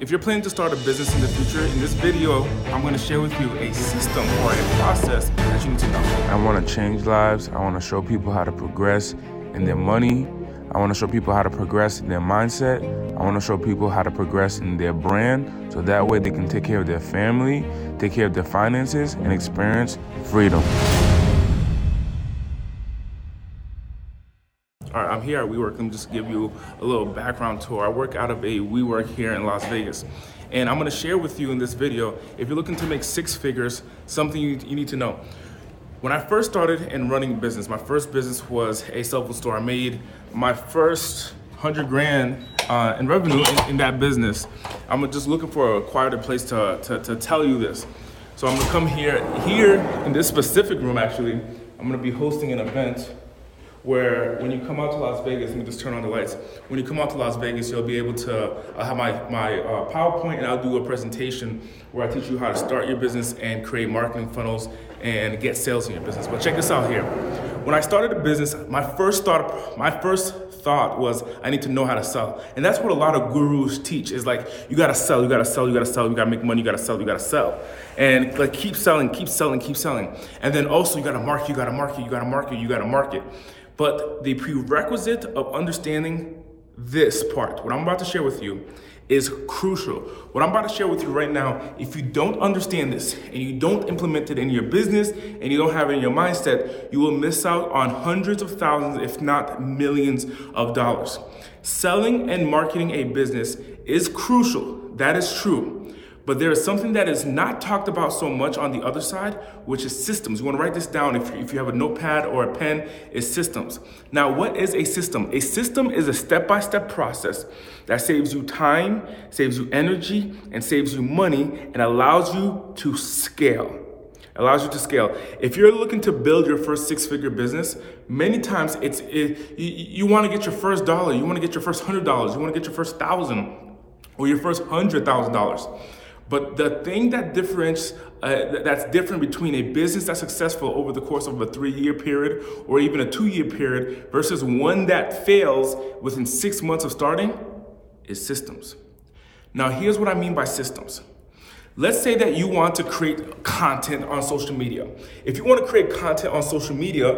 If you're planning to start a business in the future, in this video, I'm going to share with you a system or a process that you need to know. I want to change lives. I want to show people how to progress in their money. I want to show people how to progress in their mindset. I want to show people how to progress in their brand so that way they can take care of their family, take care of their finances, and experience freedom. I'm here at WeWork. Let me just give you a little background tour. I work out of a WeWork here in Las Vegas. And I'm gonna share with you in this video, if you're looking to make six figures, something you, you need to know. When I first started in running business, my first business was a cell phone store. I made my first hundred grand uh, in revenue in, in, that business. I'm just looking for a quieter place to, to, to tell you this. So I'm gonna come here, here in this specific room actually, I'm gonna be hosting an event where when you come out to Las Vegas, let me just turn on the lights. When you come out to Las Vegas, you'll be able to uh, have my, my uh, PowerPoint and I'll do a presentation where I teach you how to start your business and create marketing funnels and get sales in your business. But check this out here. When I started a business, my first thought, my first thought was I need to know how to sell. And that's what a lot of gurus teach is like, you gotta sell, you gotta sell, you gotta sell, you gotta make money, you gotta sell, you gotta sell. And like keep selling, keep selling, keep selling. And then also you gotta market, you gotta market, you gotta market, you gotta market. But the prerequisite of understanding this part, what I'm about to share with you, is crucial. What I'm about to share with you right now, if you don't understand this and you don't implement it in your business and you don't have it in your mindset, you will miss out on hundreds of thousands, if not millions of dollars. Selling and marketing a business is crucial. That is true. But there is something that is not talked about so much on the other side, which is systems. You want to write this down if, if you have a notepad or a pen, is systems. Now, what is a system? A system is a step by step process that saves you time, saves you energy, and saves you money, and allows you to scale allows you to scale. If you're looking to build your first six figure business, many times it's it, you, you want to get your first dollar, you want to get your first hundred dollars, you want to get your first thousand or your first hundred thousand dollars. But the thing that differentiates uh, that's different between a business that's successful over the course of a three-year period or even a two-year period versus one that fails within six months of starting is systems. Now, here's what I mean by systems. Let's say that you want to create content on social media. If you want to create content on social media,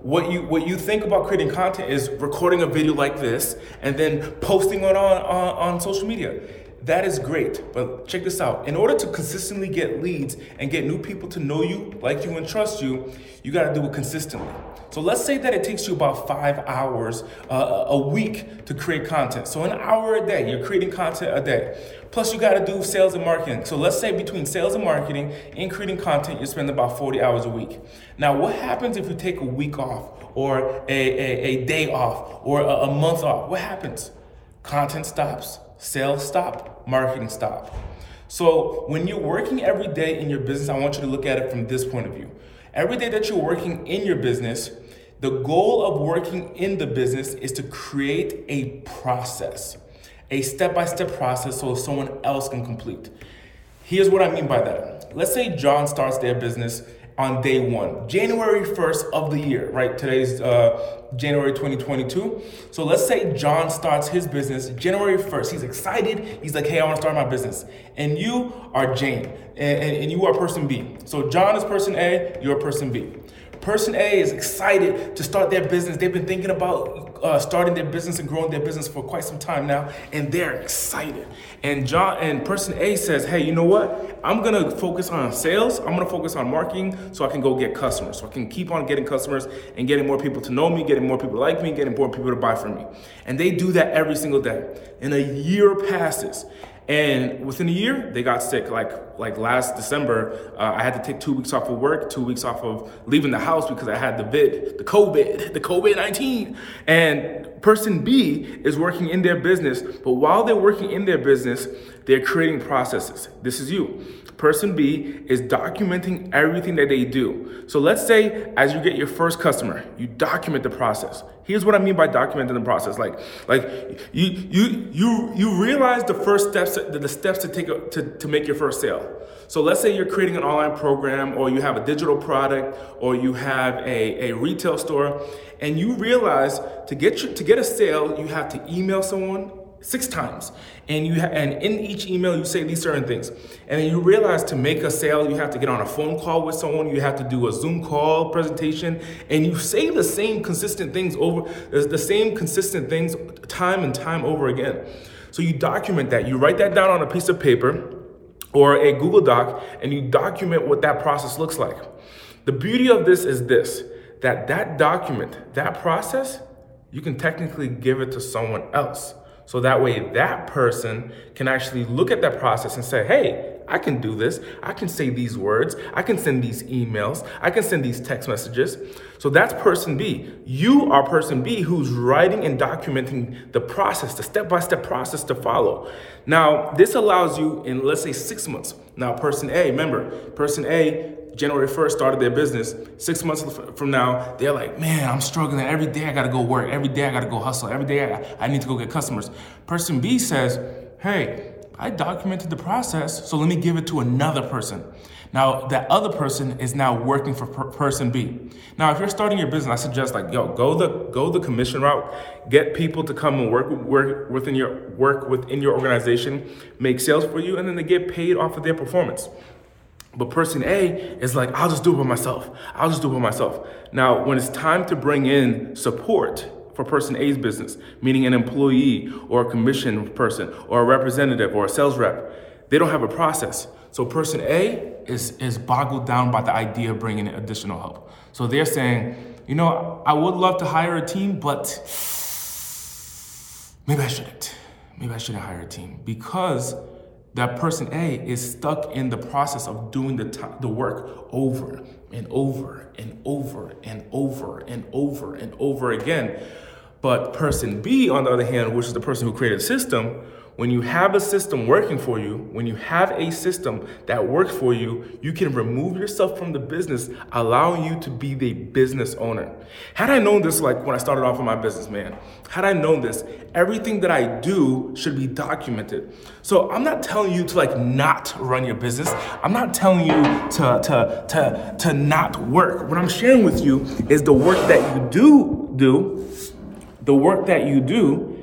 what you what you think about creating content is recording a video like this and then posting it on, on, on social media that is great. But check this out. In order to consistently get leads and get new people to know you, like you, and trust you, you got to do it consistently. So let's say that it takes you about five hours uh, a week to create content. So an hour a day, you're creating content a day. Plus, you got to do sales and marketing. So let's say between sales and marketing and creating content, you spend about 40 hours a week. Now, what happens if you take a week off or a, a, a day off or a, a month off? What happens? Content stops Sales stop, marketing stop. So when you're working every day in your business, I want you to look at it from this point of view. Every day that you're working in your business, the goal of working in the business is to create a process, a step by step process so someone else can complete. Here's what I mean by that. Let's say John starts their business on day one, January 1st of the year, right? Today's uh, January 2022. So let's say John starts his business January 1st. He's excited. He's like, hey, I want to start my business. And you are Jane, and, and, and you are person B. So John is person A, you're person B. Person A is excited to start their business. They've been thinking about uh, starting their business and growing their business for quite some time now, and they're excited. And John and person A says, "Hey, you know what? I'm gonna focus on sales. I'm gonna focus on marketing, so I can go get customers. So I can keep on getting customers and getting more people to know me, getting more people like me, getting more people to buy from me. And they do that every single day. And a year passes, and within a year, they got sick. Like like last December, uh, I had to take two weeks off of work, two weeks off of leaving the house because I had the vid, the COVID, the COVID nineteen. And person B is working in their business, but while they're working in their business, they're creating processes. This is you. Person B is documenting everything that they do. So let's say as you get your first customer, you document the process. Here's what I mean by documenting the process. Like, like you you you you realize the first steps, the steps to take to, to make your first sale. So let's say you're creating an online program or you have a digital product or you have a, a retail store and you realize to get your, to get a sale, you have to email someone, six times. And you ha- and in each email you say these certain things. And then you realize to make a sale you have to get on a phone call with someone you have to do a zoom call presentation and you say the same consistent things over the same consistent things time and time over again. So you document that. You write that down on a piece of paper or a google doc and you document what that process looks like. The beauty of this is this that that document that process you can technically give it to someone else so that way, that person can actually look at that process and say, hey, I can do this. I can say these words. I can send these emails. I can send these text messages. So that's person B. You are person B who's writing and documenting the process, the step by step process to follow. Now, this allows you in, let's say, six months. Now, person A, remember, person A January 1st started their business. Six months from now, they're like, man, I'm struggling. Every day I gotta go work. Every day I gotta go hustle. Every day I, I need to go get customers. Person B says, hey, I documented the process, so let me give it to another person. Now, that other person is now working for per- person B. Now, if you're starting your business, I suggest like, yo, go the go the commission route. Get people to come and work work within your work within your organization, make sales for you, and then they get paid off of their performance. But person A is like, I'll just do it by myself. I'll just do it by myself. Now, when it's time to bring in support for person A's business, meaning an employee or a commission person or a representative or a sales rep, they don't have a process. So person A is, is boggled down by the idea of bringing in additional help. So they're saying, you know, I would love to hire a team, but maybe I shouldn't. Maybe I shouldn't hire a team because that person A is stuck in the process of doing the, t- the work over and over and over and over and over and over again. But person B, on the other hand, which is the person who created the system, when you have a system working for you, when you have a system that works for you, you can remove yourself from the business, allowing you to be the business owner. Had I known this, like when I started off in my business, man, had I known this, everything that I do should be documented. So I'm not telling you to like not run your business. I'm not telling you to to to to not work. What I'm sharing with you is the work that you do do, the work that you do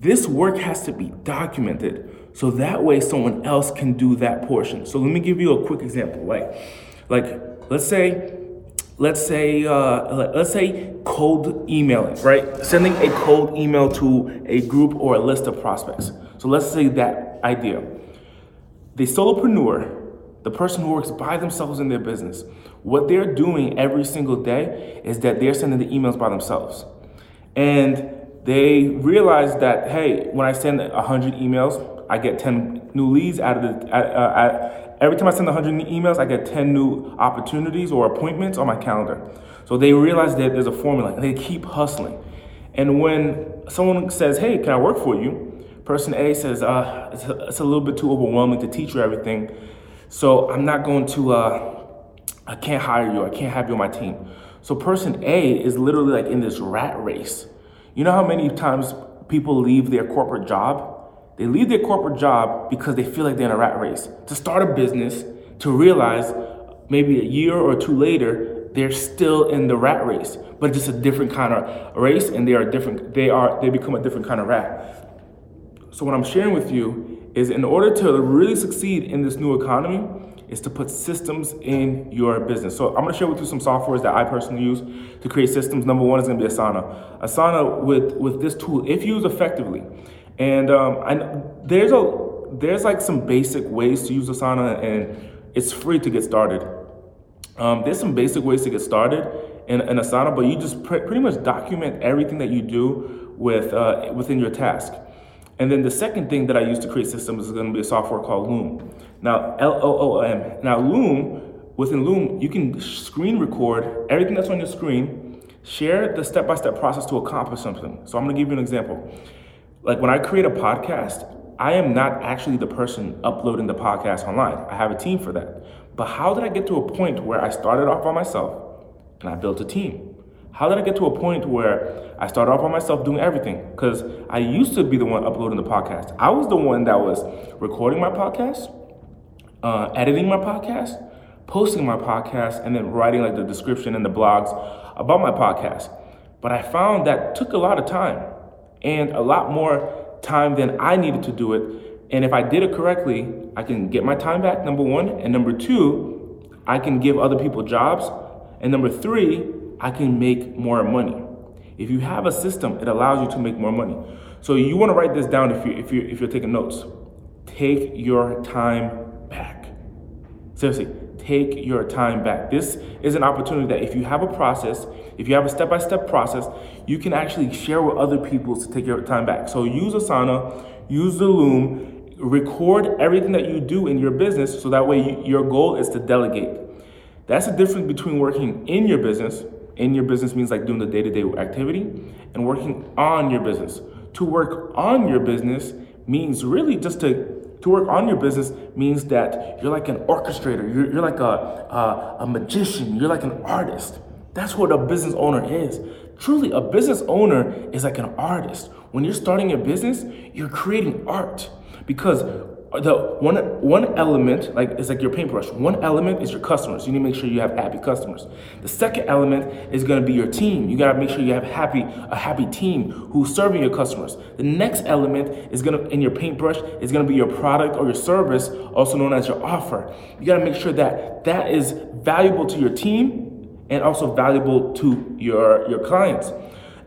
this work has to be documented so that way someone else can do that portion. So let me give you a quick example. Like, like let's say, let's say, uh, let's say cold emailing, right? Sending a cold email to a group or a list of prospects. So let's say that idea. The solopreneur, the person who works by themselves in their business, what they're doing every single day is that they're sending the emails by themselves. And they realized that hey, when I send 100 emails, I get 10 new leads out of the. Uh, every time I send 100 emails, I get 10 new opportunities or appointments on my calendar. So they realize that there's a formula, and they keep hustling. And when someone says, "Hey, can I work for you?" Person A says, uh, it's, a, it's, a, little bit too overwhelming to teach you everything, so I'm not going to. Uh, I can't hire you. I can't have you on my team." So person A is literally like in this rat race you know how many times people leave their corporate job? They leave their corporate job because they feel like they're in a rat race. To start a business, to realize maybe a year or two later, they're still in the rat race, but just a different kind of race, and they are different. They are they become a different kind of rat. So what I'm sharing with you is, in order to really succeed in this new economy, is to put systems in your business. So I'm gonna share with you some softwares that I personally use to create systems. Number one is gonna be Asana. Asana with with this tool, if used effectively, and um, I, there's a there's like some basic ways to use Asana, and it's free to get started. Um, there's some basic ways to get started in, in Asana, but you just pre- pretty much document everything that you do with uh, within your task. And then the second thing that I use to create systems is going to be a software called Loom. Now, L O O M. Now, Loom, within Loom, you can screen record everything that's on your screen, share the step by step process to accomplish something. So, I'm going to give you an example. Like when I create a podcast, I am not actually the person uploading the podcast online. I have a team for that. But how did I get to a point where I started off by myself and I built a team? How did I get to a point where I started off by myself doing everything? Because I used to be the one uploading the podcast. I was the one that was recording my podcast, uh, editing my podcast, posting my podcast, and then writing like the description and the blogs about my podcast. But I found that took a lot of time and a lot more time than I needed to do it. And if I did it correctly, I can get my time back, number one. And number two, I can give other people jobs. And number three, I can make more money. If you have a system, it allows you to make more money. So you want to write this down if you if you if you're taking notes. Take your time back. Seriously, take your time back. This is an opportunity that if you have a process, if you have a step-by-step process, you can actually share with other people to take your time back. So use Asana, use the Loom, record everything that you do in your business so that way you, your goal is to delegate. That's the difference between working in your business in your business means like doing the day to day activity and working on your business. To work on your business means really just to to work on your business means that you're like an orchestrator, you're, you're like a, a, a magician, you're like an artist. That's what a business owner is. Truly, a business owner is like an artist. When you're starting your business, you're creating art because the one one element like it's like your paintbrush. One element is your customers. You need to make sure you have happy customers. The second element is going to be your team. You got to make sure you have happy a happy team who's serving your customers. The next element is going to in your paintbrush is going to be your product or your service also known as your offer. You got to make sure that that is valuable to your team and also valuable to your your clients.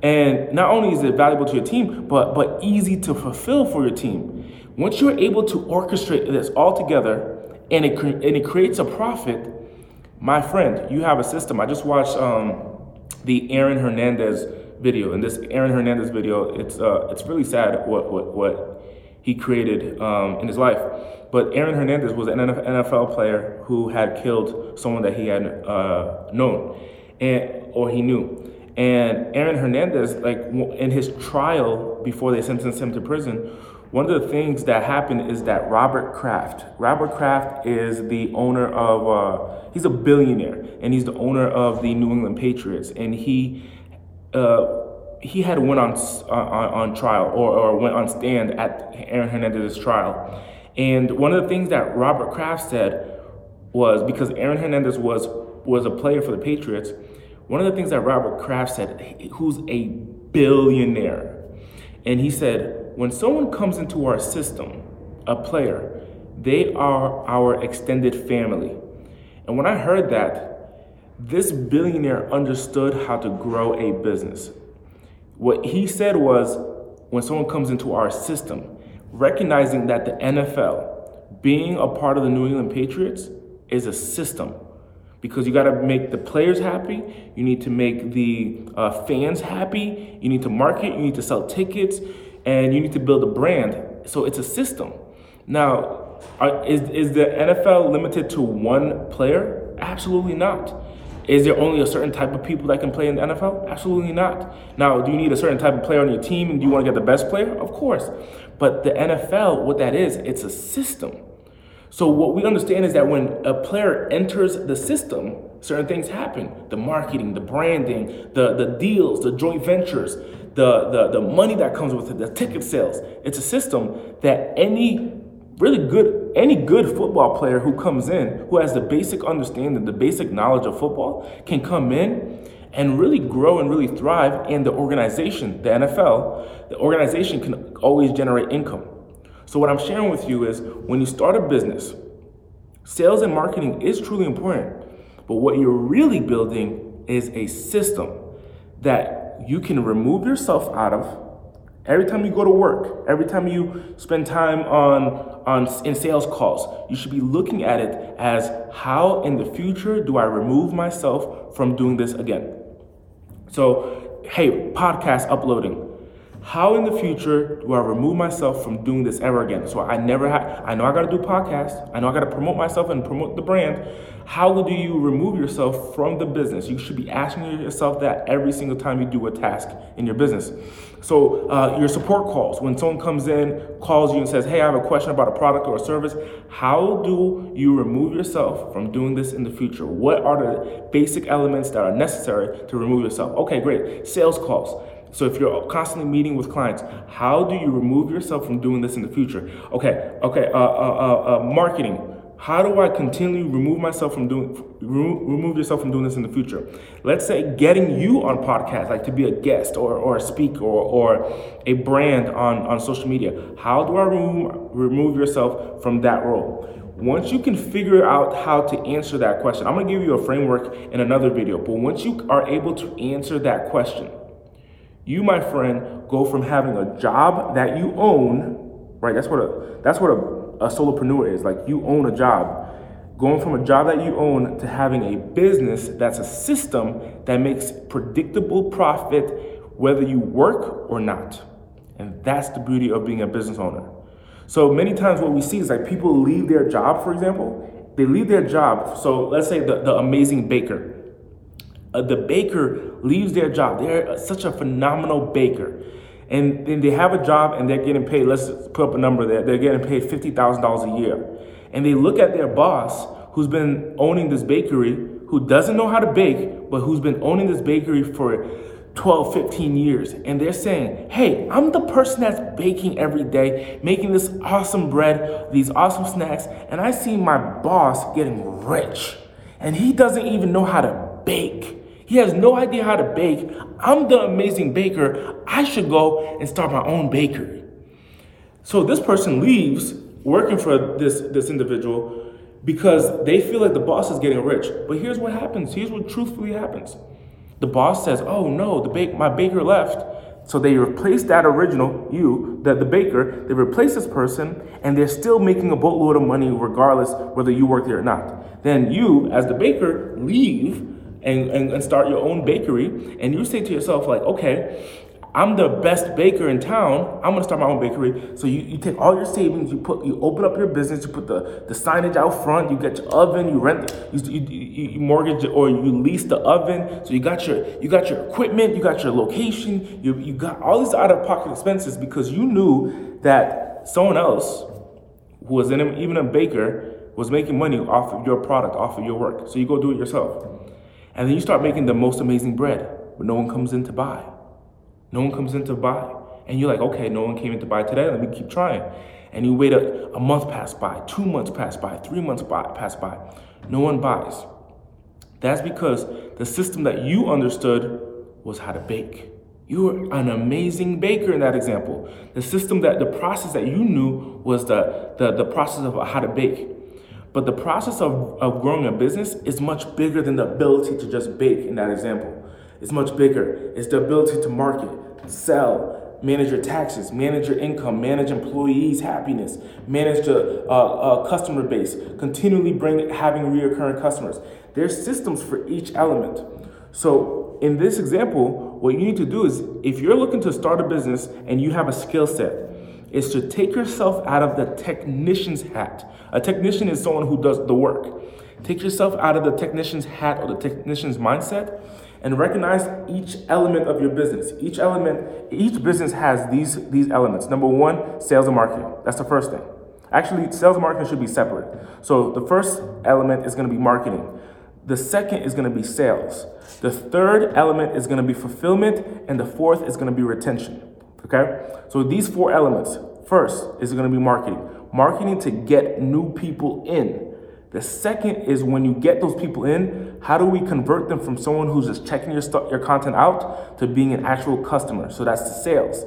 And not only is it valuable to your team but but easy to fulfill for your team once you're able to orchestrate this all together and it, and it creates a profit, my friend, you have a system. I just watched um, the Aaron Hernandez video, and this Aaron Hernandez video, it's uh, it's really sad what what, what he created um, in his life. But Aaron Hernandez was an NFL player who had killed someone that he had uh, known, and or he knew. And Aaron Hernandez, like in his trial before they sentenced him to prison, one of the things that happened is that Robert Kraft, Robert Kraft is the owner of, uh, he's a billionaire, and he's the owner of the New England Patriots, and he, uh, he had went on, uh, on, on trial or, or went on stand at Aaron Hernandez's trial. And one of the things that Robert Kraft said was because Aaron Hernandez was was a player for the Patriots. One of the things that Robert Kraft said, who's a billionaire, and he said, when someone comes into our system, a player, they are our extended family. And when I heard that, this billionaire understood how to grow a business. What he said was when someone comes into our system, recognizing that the NFL, being a part of the New England Patriots, is a system because you got to make the players happy. You need to make the uh, fans happy. You need to market. You need to sell tickets and you need to build a brand. So it's a system. Now, are, is, is the NFL limited to one player? Absolutely not. Is there only a certain type of people that can play in the NFL? Absolutely not. Now, do you need a certain type of player on your team and do you want to get the best player? Of course. But the NFL, what that is, it's a system. So what we understand is that when a player enters the system, certain things happen. The marketing, the branding, the, the deals, the joint ventures, the, the, the money that comes with it, the ticket sales. It's a system that any really good, any good football player who comes in, who has the basic understanding, the basic knowledge of football, can come in and really grow and really thrive. And the organization, the NFL, the organization can always generate income. So, what I'm sharing with you is when you start a business, sales and marketing is truly important. But what you're really building is a system that you can remove yourself out of every time you go to work, every time you spend time on, on in sales calls, you should be looking at it as how in the future do I remove myself from doing this again? So, hey, podcast uploading. How in the future do I remove myself from doing this ever again? So I never have, I know I gotta do podcasts. I know I gotta promote myself and promote the brand. How do you remove yourself from the business? You should be asking yourself that every single time you do a task in your business. So uh, your support calls, when someone comes in, calls you and says, hey, I have a question about a product or a service, how do you remove yourself from doing this in the future? What are the basic elements that are necessary to remove yourself? Okay, great. Sales calls. So if you're constantly meeting with clients, how do you remove yourself from doing this in the future? Okay, okay, uh, uh, uh, uh marketing. How do I continually remove myself from doing remove yourself from doing this in the future? Let's say getting you on podcast, like to be a guest or, or a speaker or, or a brand on, on social media. How do I remove, remove yourself from that role? Once you can figure out how to answer that question, I'm gonna give you a framework in another video, but once you are able to answer that question, you, my friend, go from having a job that you own, right? That's what a that's what a a solopreneur is. Like you own a job. Going from a job that you own to having a business that's a system that makes predictable profit whether you work or not. And that's the beauty of being a business owner. So many times what we see is like people leave their job, for example, they leave their job. So let's say the, the amazing baker. Uh, the baker leaves their job. They're such a phenomenal baker and then they have a job and they're getting paid, let's put up a number there, they're getting paid $50,000 a year. And they look at their boss who's been owning this bakery, who doesn't know how to bake, but who's been owning this bakery for 12, 15 years. And they're saying, hey, I'm the person that's baking every day, making this awesome bread, these awesome snacks, and I see my boss getting rich. And he doesn't even know how to bake. He has no idea how to bake. I'm the amazing baker. I should go and start my own bakery. So this person leaves working for this, this individual because they feel like the boss is getting rich. But here's what happens. Here's what truthfully happens. The boss says, "Oh no, the bake my baker left." So they replace that original, you, that the baker, they replace this person, and they're still making a boatload of money regardless whether you work there or not. Then you, as the baker, leave and, and, and start your own bakery, and you say to yourself, like, okay, I'm the best baker in town. I'm gonna start my own bakery. So you, you take all your savings, you put you open up your business, you put the, the signage out front, you get your oven, you rent, you, you, you mortgage or you lease the oven. So you got your you got your equipment, you got your location, you, you got all these out of pocket expenses because you knew that someone else who was in even a baker was making money off of your product, off of your work. So you go do it yourself. And then you start making the most amazing bread, but no one comes in to buy. No one comes in to buy. And you're like, okay, no one came in to buy today. Let me keep trying. And you wait a, a month pass by, two months pass by, three months by, pass by. No one buys. That's because the system that you understood was how to bake. You were an amazing baker in that example. The system that the process that you knew was the, the, the process of how to bake. But the process of, of growing a business is much bigger than the ability to just bake in that example. It's much bigger. It's the ability to market, sell, manage your taxes, manage your income, manage employees' happiness, manage the uh, uh, customer base, continually bring having reoccurring customers. There's systems for each element. So in this example, what you need to do is if you're looking to start a business and you have a skill set, is to take yourself out of the technician's hat. A technician is someone who does the work. Take yourself out of the technician's hat or the technician's mindset and recognize each element of your business. Each element, each business has these, these elements. Number one, sales and marketing. That's the first thing. Actually, sales and marketing should be separate. So the first element is to be marketing. The second is going to be sales. The third element is going to be fulfillment. And the fourth is going to be retention. Okay? So these four elements. First is going to be marketing. Marketing to get new people in. The second is when you get those people in, how do we convert them from someone who's just checking your st- your content out to being an actual customer? So that's the sales.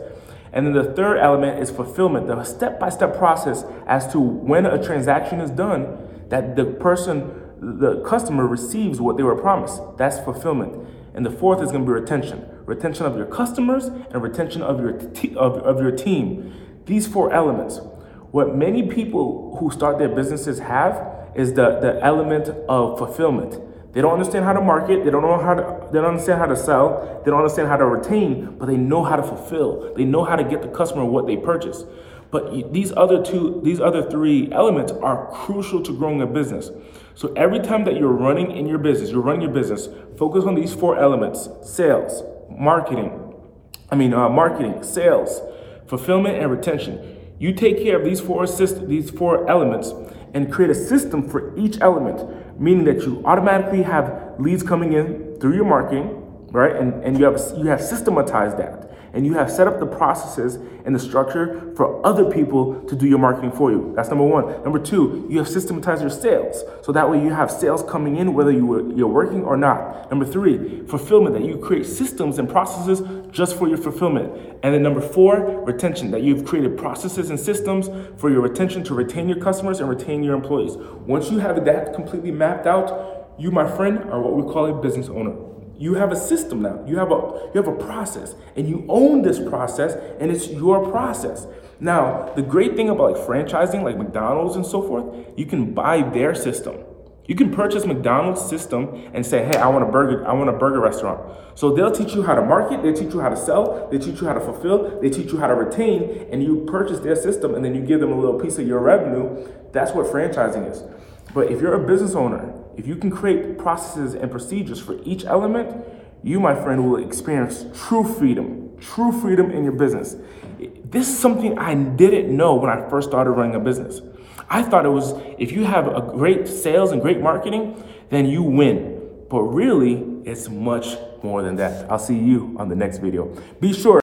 And then the third element is fulfillment, the step-by-step process as to when a transaction is done that the person the customer receives what they were promised. That's fulfillment. And the fourth is going to be retention retention of your customers, and retention of your, t- of, of your team. These four elements. What many people who start their businesses have is the, the element of fulfillment. They don't understand how to market. They don't know how to. They don't understand how to sell. They don't understand how to retain, but they know how to fulfill. They know how to get the customer what they purchase. But these other two, these other three elements are crucial to growing a business. So every time that you're running in your business, you're running your business, focus on these four elements: sales, marketing. I mean, uh, marketing, sales, fulfillment, and retention. You take care of these four assist, these four elements and create a system for each element, meaning that you automatically have leads coming in through your marketing, right? And, and you have you have systematized that. and you have set up the processes and the structure for other people to do your marketing for you. That's number one. Number two, you have systematized your sales. So that way you have sales coming in whether you were, you're working or not. Number three, fulfillment, that you create systems and processes just for your fulfillment. And then number four, retention, that you've created processes and systems for your retention to retain your customers and retain your employees. Once you have that completely mapped out, you, my friend, are what we call a business owner. You have a system now. You have a you have a process, and you own this process, and it's your process. Now, the great thing about like franchising, like McDonald's and so forth, you can buy their system. You can purchase McDonald's system and say, "Hey, I want a burger. I want a burger restaurant." So they'll teach you how to market. They teach you how to sell. They teach you how to fulfill. They teach you how to retain. And you purchase their system, and then you give them a little piece of your revenue. That's what franchising is. But if you're a business owner if you can create processes and procedures for each element, you, my friend, will experience true freedom, true freedom in your business. This is something I didn't know when I first started running a business. I thought it was if you have a great sales and great marketing, then you win. But really, it's much more than that. I'll see you on the next video. Be sure